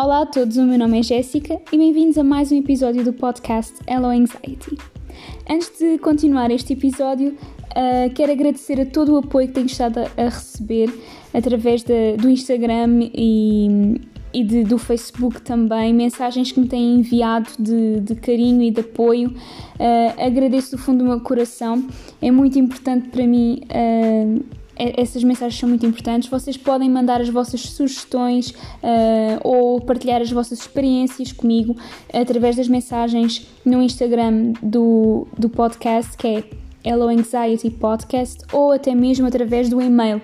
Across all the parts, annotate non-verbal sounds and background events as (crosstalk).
Olá a todos, o meu nome é Jéssica e bem-vindos a mais um episódio do podcast Hello Anxiety. Antes de continuar este episódio, uh, quero agradecer a todo o apoio que tenho estado a receber através de, do Instagram e, e de, do Facebook também, mensagens que me têm enviado de, de carinho e de apoio. Uh, agradeço do fundo do meu coração, é muito importante para mim. Uh, essas mensagens são muito importantes. Vocês podem mandar as vossas sugestões uh, ou partilhar as vossas experiências comigo através das mensagens no Instagram do, do podcast, que é Hello Anxiety Podcast, ou até mesmo através do e-mail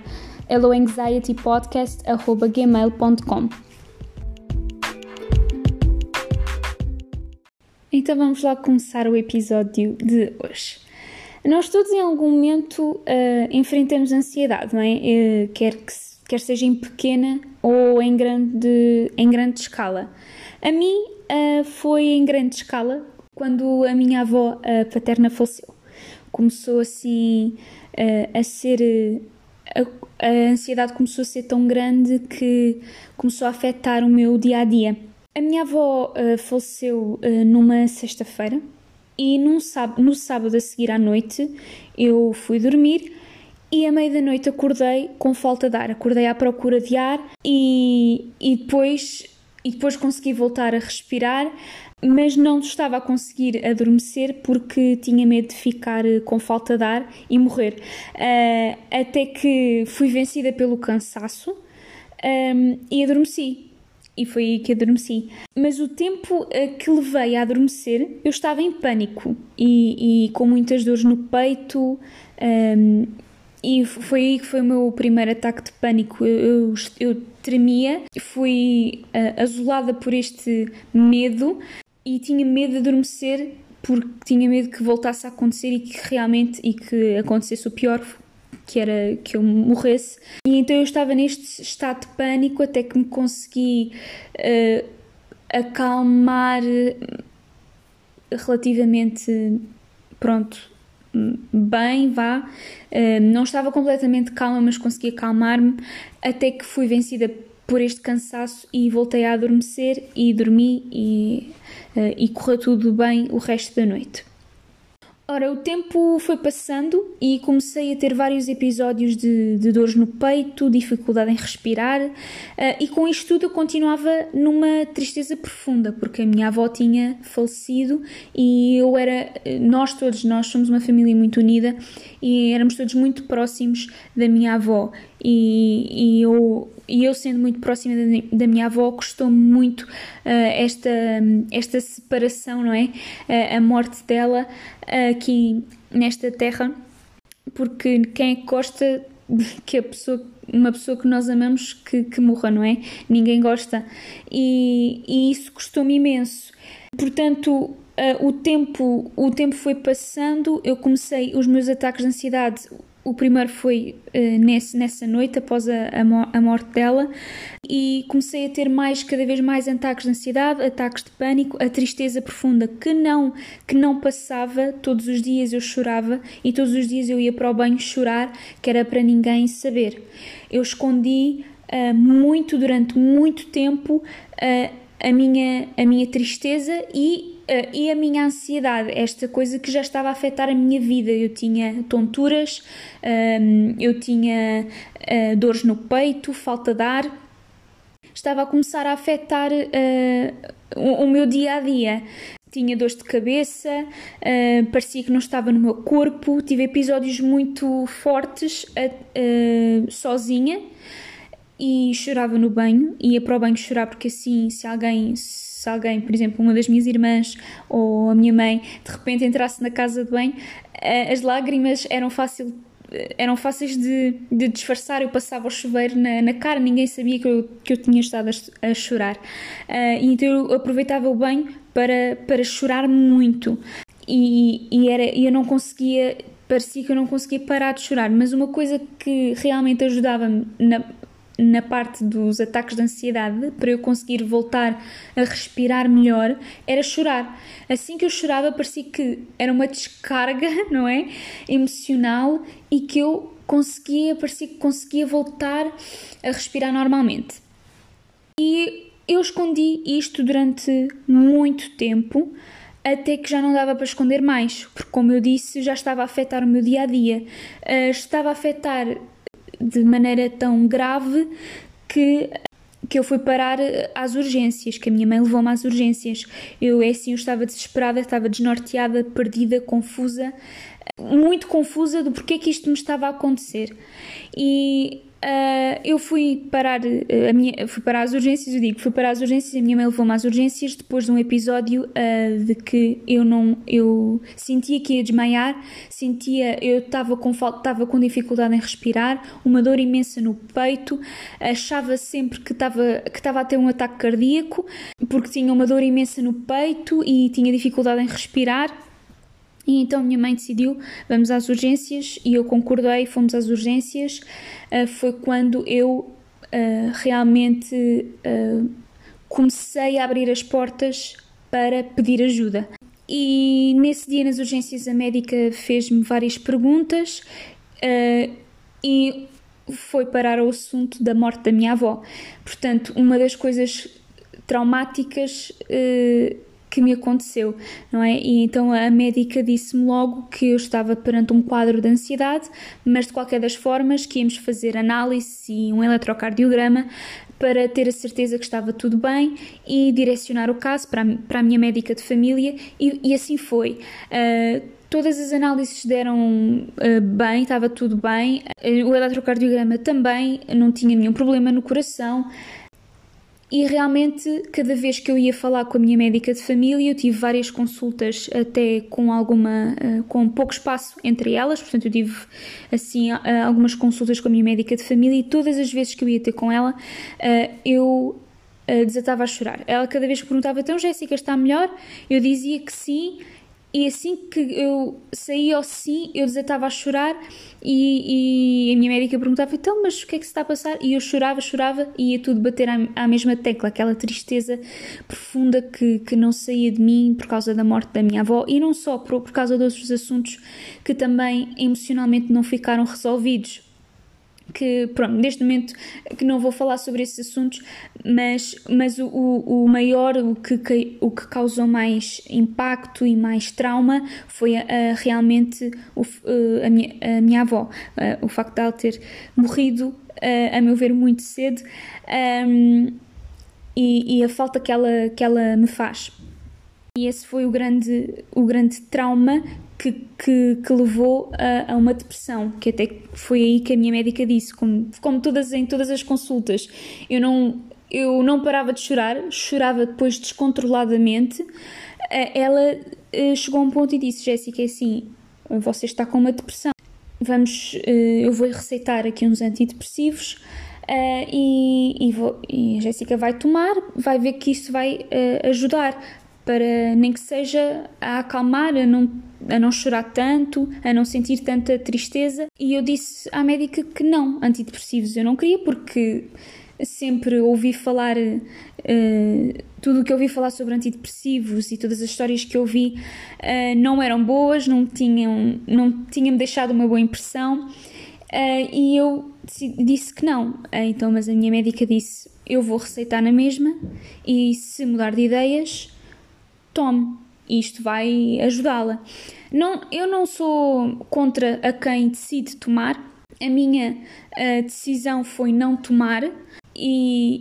helloanxietypodcast.gmail.com Então vamos lá começar o episódio de hoje. Nós todos em algum momento uh, enfrentamos ansiedade, não é? Uh, quer que quer seja em pequena ou em grande, em grande escala. A mim uh, foi em grande escala quando a minha avó paterna faleceu. Começou assim a ser. A, a, ansiedade começou a ser tão grande que começou a afetar o meu dia a dia. A minha avó faleceu numa sexta-feira, e num sábado, no sábado a seguir à noite eu fui dormir e à meia da noite acordei com falta de ar. Acordei à procura de ar e, e, depois, e depois consegui voltar a respirar, mas não estava a conseguir adormecer porque tinha medo de ficar eh, com falta de ar e morrer. Uh, até que fui vencida pelo cansaço um, ehm, e adormeci e foi aí que adormeci. Mas o tempo eh, que levei a adormecer, eu estava em pânico e, e com muitas dores no peito. Um, ehm, e foi aí que foi o meu primeiro ataque de pânico. Eu, eu, eu tremia, fui uh, azulada por este medo e tinha medo de adormecer porque tinha medo que voltasse a acontecer e que realmente e que acontecesse o pior que era que eu morresse. E então eu estava neste estado de pânico até que me consegui uh, acalmar relativamente pronto bem vá uh, não estava completamente calma mas consegui acalmar-me até que fui vencida por este cansaço e voltei a adormecer e dormi e, uh, e correu tudo bem o resto da noite Ora, o tempo foi passando e comecei a ter vários episódios de, de dores no peito, dificuldade em respirar, e com isto tudo eu continuava numa tristeza profunda, porque a minha avó tinha falecido e eu era. Nós todos, nós somos uma família muito unida e éramos todos muito próximos da minha avó, e, e eu e eu sendo muito próxima da, minha avó custou-me muito uh, esta, esta separação, não é? Uh, a morte dela uh, aqui nesta terra, porque quem é que gosta que a pessoa, uma pessoa que nós amamos que, que morra, não é? Ninguém gosta. E, e isso custou-me imenso. Portanto, Uh, o tempo o tempo foi passando eu comecei os meus ataques de ansiedade o primeiro foi uh, nesse, nessa noite, após a, a, morte dela, e comecei a ter mais, cada vez mais ataques de ansiedade, ataques de pânico, a tristeza profunda que não, que não passava. Todos os dias eu chorava e todos os dias eu ia para o banho chorar, que era para ninguém saber. Eu escondi uh, muito, durante muito tempo, uh, a, minha, a minha tristeza e Uh, e a minha ansiedade, esta coisa que já estava a afetar a minha vida. Eu tinha tonturas, um, eu tinha uh, dores no peito, falta de ar. Estava a começar a afetar uh, o, o, meu dia a dia. Tinha dores de cabeça, parecia que não estava no meu corpo. Tive episódios muito fortes sozinha e chorava no banho. Ia para o banho chorar porque assim, se alguém se alguém, por exemplo, uma das minhas irmãs ou a minha mãe, de repente entrasse na casa de banho, eh, as lágrimas eram fácil eh, eram fáceis de, de, disfarçar. Eu passava o chuveiro na, na, cara, ninguém sabia que eu, que eu tinha estado a, a chorar. Uh, então eu aproveitava o banho para, para chorar muito. E, e era, eu não conseguia, parecia que eu não conseguia parar de chorar. Mas uma coisa que realmente ajudava-me na, parte dos ataques de ansiedade, para eu conseguir voltar a respirar melhor, era chorar. Assim que eu chorava, parecia que era uma descarga, (laughs) não é? Emocional e que eu conseguia, parecia que conseguia voltar a respirar normalmente. E eu escondi isto durante muito tempo, até que já não dava para esconder mais, porque, como eu disse, já estava a afetar o meu dia a dia. Uh, estava a afetar de maneira tão grave que que eu fui parar às urgências, que a minha mãe levou-me às urgências. Eu, é assim, eu estava desesperada, estava desnorteada, perdida, confusa, muito confusa do porquê que isto me estava a acontecer. E Uh, eu fui parar uh, a minha, fui parar as urgências, eu digo, fui parar as urgências, a minha mãe levou-me às urgências depois de um episódio uh, de que eu não, eu sentia que ia desmaiar, sentia, eu estava com falta, estava com dificuldade em respirar, uma dor imensa no peito, achava sempre que estava, que estava a ter um ataque cardíaco, porque tinha uma dor imensa no peito e tinha dificuldade em respirar. E então minha mãe decidiu, vamos às urgências, e eu concordei, fomos às urgências. Uh, foi quando eu uh, realmente uh, comecei a abrir as portas para pedir ajuda. E nesse dia nas urgências a médica fez-me várias perguntas e foi parar ao assunto da morte da minha avó. Portanto, uma das coisas traumáticas que me aconteceu, não é? E então a médica disse-me logo que eu estava perante um quadro de ansiedade, mas de qualquer das formas que íamos fazer análise e um eletrocardiograma para ter a certeza que estava tudo bem e direcionar o caso para a, para a minha médica de família e, e assim foi. Uh, todas as análises deram uh, bem, estava tudo bem. Uh, o eletrocardiograma também não tinha nenhum problema no coração. E realmente, cada vez que eu ia falar com a minha médica de família, eu tive várias consultas, até com alguma, eh, com pouco espaço entre elas, portanto, eu tive assim eh, algumas consultas com a minha médica de família e todas as vezes que eu ia ter com ela, eh, eu desatava a chorar. Ela cada vez que perguntava, então Jéssica, está melhor? Eu dizia que sim e assim que eu saía ao sim, eu desatava a chorar e, e, a minha médica perguntava, então, mas o que é que se está a passar? E eu chorava, chorava e ia tudo bater à, à mesma tecla, aquela tristeza profunda que, que não saía de mim por causa da morte da minha avó e não só por, por causa de outros assuntos que também emocionalmente não ficaram resolvidos que, pronto, neste momento que não vou falar sobre esses assuntos, mas, mas o, o maior, o que, o que causou mais impacto e mais trauma foi a, a realmente o, a, minha, a minha avó, o facto de ela ter morrido, a meu ver, muito cedo um, e, e a falta que ela, que ela me faz. E esse foi o grande, o grande trauma que, que, que levou a, a, uma depressão, que até foi aí que a minha médica disse, como, como todas em todas as consultas, eu não, eu não parava de chorar, chorava depois descontroladamente. Ela eh, chegou a um ponto e disse: Jéssica, é assim, você está com uma depressão. Vamos, eh, eu vou receitar aqui uns antidepressivos. Uh, e, e, vou, e, a Jéssica vai tomar, vai ver que isso vai uh, ajudar para nem que seja a acalmar, a não, a não chorar tanto, a não sentir tanta tristeza. E eu disse à médica que não, antidepressivos eu não queria, porque sempre ouvi falar, uh, tudo o que ouvi falar sobre antidepressivos e todas as histórias que ouvi uh, não eram boas, não tinham, não tinham-me deixado uma boa impressão. Uh, e eu disse que não. então, mas a minha médica disse: Eu vou receitar na mesma, e se mudar de ideias, tome, isto vai ajudá-la. Não, eu não sou contra a quem decide tomar, a minha a decisão foi não tomar. E,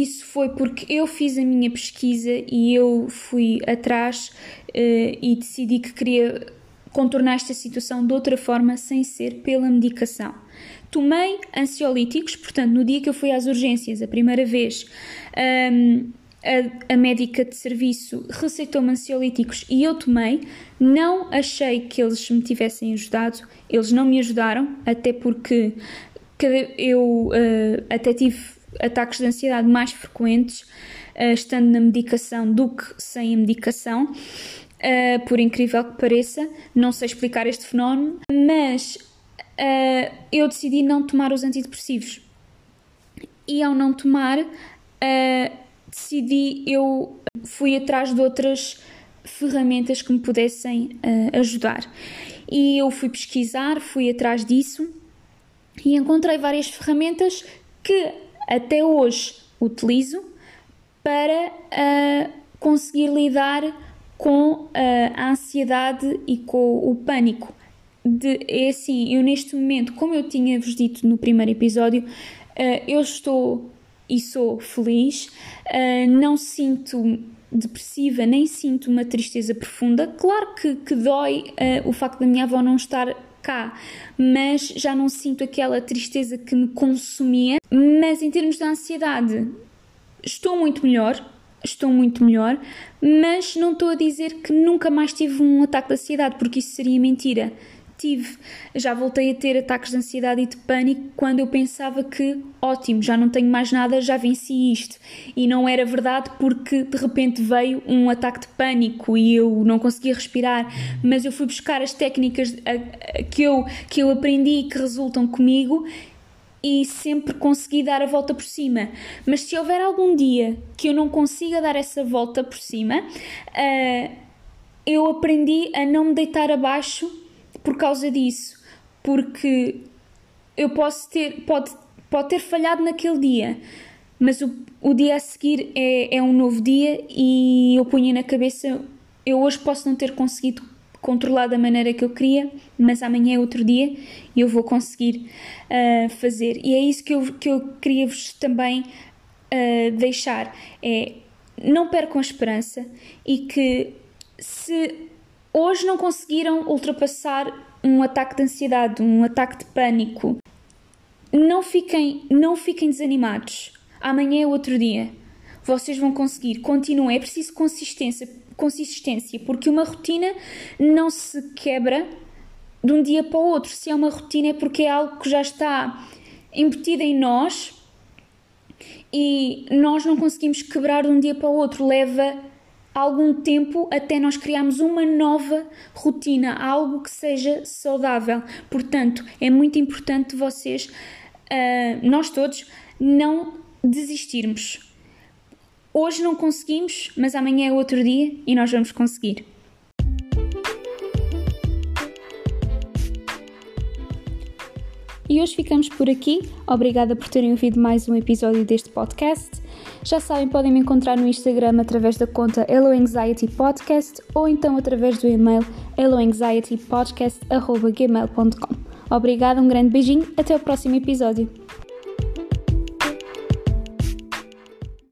e, isso foi porque eu fiz a minha pesquisa e eu fui atrás uh, e decidi que queria contornar esta situação de outra forma sem ser pela medicação. Tomei ansiolíticos, portanto, no dia que eu fui às urgências a primeira vez, um, a, a médica de serviço receitou-me ansiolíticos e eu tomei. Não achei que eles me tivessem ajudado, eles não me ajudaram, até porque eu uh, até tive ataques de ansiedade mais frequentes uh, estando na medicação do que sem a medicação. Uh, por incrível que pareça, não sei explicar este fenómeno, mas uh, eu decidi não tomar os antidepressivos. E ao não tomar, uh, decidi, eu fui atrás de outras ferramentas que me pudessem uh, ajudar. E eu fui pesquisar, fui atrás disso e encontrei várias ferramentas que até hoje utilizo para uh, conseguir lidar com uh, a ansiedade e com o pânico. De, é assim, eu neste momento, como eu tinha-vos dito no primeiro episódio, eu estou e sou feliz, não sinto depressiva, nem sinto uma tristeza profunda. Claro que, que dói o facto da minha avó não estar cá, mas já não sinto aquela tristeza que me consumia. Mas em termos de ansiedade, estou muito melhor, estou muito melhor, mas não estou a dizer que nunca mais tive um ataque de ansiedade, porque isso seria mentira tive. Já voltei a ter ataques de ansiedade e de pânico quando eu pensava que, ótimo, já não tenho mais nada, já venci isto. E não era verdade porque de repente veio um ataque de pânico e eu não conseguia respirar, mas eu fui buscar as técnicas que eu, que eu aprendi e que resultam comigo e sempre consegui dar a volta por cima. Mas se houver algum dia que eu não consiga dar essa volta por cima, uh, eu aprendi a não me deitar abaixo por causa disso, porque eu posso ter, pode, pode ter falhado naquele dia, mas o, o dia a seguir é, é um novo dia e eu ponho na cabeça, eu hoje posso não ter conseguido controlar da maneira que eu queria, mas amanhã é outro dia e eu vou conseguir uh, fazer. E é isso que eu, que eu queria vos também uh, deixar: é não percam a esperança e que se hoje não conseguiram ultrapassar um ataque de ansiedade, um ataque de pânico. Não fiquem, não fiquem desanimados. Amanhã é outro dia. Vocês vão conseguir. Continuem. É preciso consistência, consistência, porque uma rotina não se quebra de um dia para o outro. Se é uma rotina é porque é algo que já está embutido em nós e nós não conseguimos quebrar de um dia para o outro. Leva algum tempo até nós criarmos uma nova rotina, algo que seja saudável. Portanto, é muito importante vocês, uh, nós todos, não desistirmos. Hoje não conseguimos, mas amanhã é outro dia e nós vamos conseguir. E hoje ficamos por aqui. Obrigada por terem ouvido mais um episódio deste podcast. Já sabem, podem me encontrar no Instagram através da conta Hello Anxiety Podcast ou então através do e-mail helloanxietypodcast.gmail.com. Obrigada, um grande beijinho, até o próximo episódio.